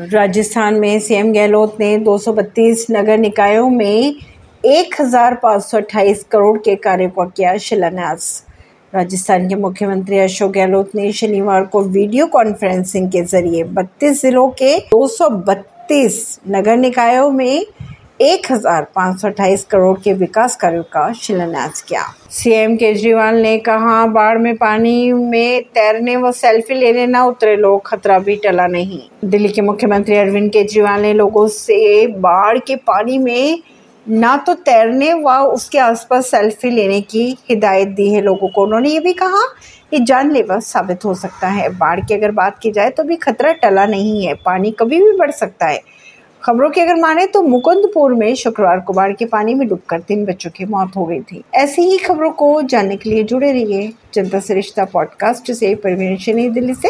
राजस्थान में सीएम गहलोत ने 232 नगर निकायों में 1528 करोड़ के कार्य का किया शिलान्यास। राजस्थान के मुख्यमंत्री अशोक गहलोत ने शनिवार को वीडियो कॉन्फ्रेंसिंग के ज़रिए 32 जिलों के 232 नगर निकायों में एक हज़ार सौ करोड़ के विकास कार्यों का शिलान्यास किया। सीएम केजरीवाल ने कहा, बाढ़ में पानी में तैरने व सेल्फी लेने न उतरे लोग, खतरा भी टला नहीं। दिल्ली के मुख्यमंत्री अरविंद केजरीवाल ने लोगों से बाढ़ के पानी में ना तो तैरने व उसके आसपास सेल्फी लेने की हिदायत दी है लोगों को। उन्होंने ये भी कहा कि जानलेवा साबित हो सकता है। बाढ़ की अगर बात की जाए तो भी खतरा टला नहीं है। पानी कभी भी बढ़ सकता है। खबरों की अगर माने तो मुकुंदपुर में शुक्रवार को बाढ़ के पानी में डूबकर तीन बच्चों की मौत हो गई थी। ऐसी ही खबरों को जानने के लिए जुड़े रहिए जनता सरिश्ता पॉडकास्ट से, परवीन नई दिल्ली से।